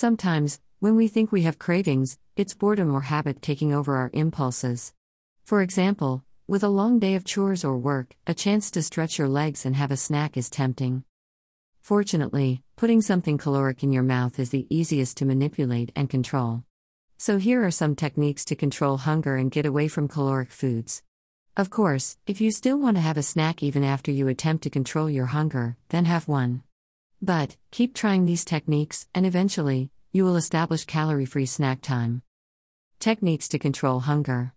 Sometimes, when we think we have cravings, it's boredom or habit taking over our impulses. For example, with a long day of chores or work, a chance to stretch your legs and have a snack is tempting. Fortunately, putting something caloric in your mouth is the easiest to manipulate and control. So, here are some techniques to control hunger and get away from caloric foods. Of course, if you still want to have a snack even after you attempt to control your hunger, then have one. But, keep trying these techniques, and eventually, you will establish calorie free snack time. Techniques to control hunger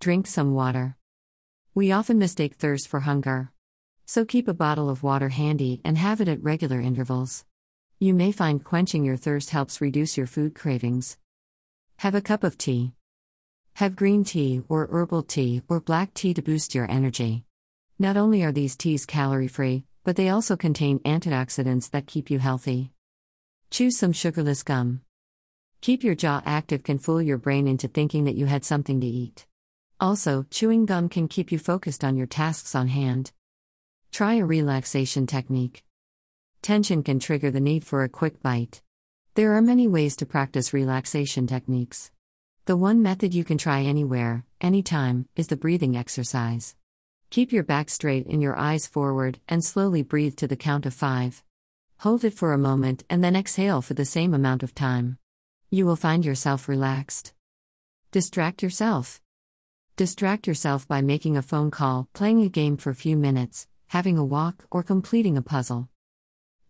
Drink some water. We often mistake thirst for hunger. So keep a bottle of water handy and have it at regular intervals. You may find quenching your thirst helps reduce your food cravings. Have a cup of tea. Have green tea or herbal tea or black tea to boost your energy. Not only are these teas calorie free, but they also contain antioxidants that keep you healthy. Choose some sugarless gum. Keep your jaw active can fool your brain into thinking that you had something to eat. Also, chewing gum can keep you focused on your tasks on hand. Try a relaxation technique. Tension can trigger the need for a quick bite. There are many ways to practice relaxation techniques. The one method you can try anywhere, anytime, is the breathing exercise. Keep your back straight and your eyes forward, and slowly breathe to the count of five. Hold it for a moment and then exhale for the same amount of time. You will find yourself relaxed. Distract yourself. Distract yourself by making a phone call, playing a game for a few minutes, having a walk, or completing a puzzle.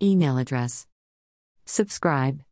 Email address. Subscribe.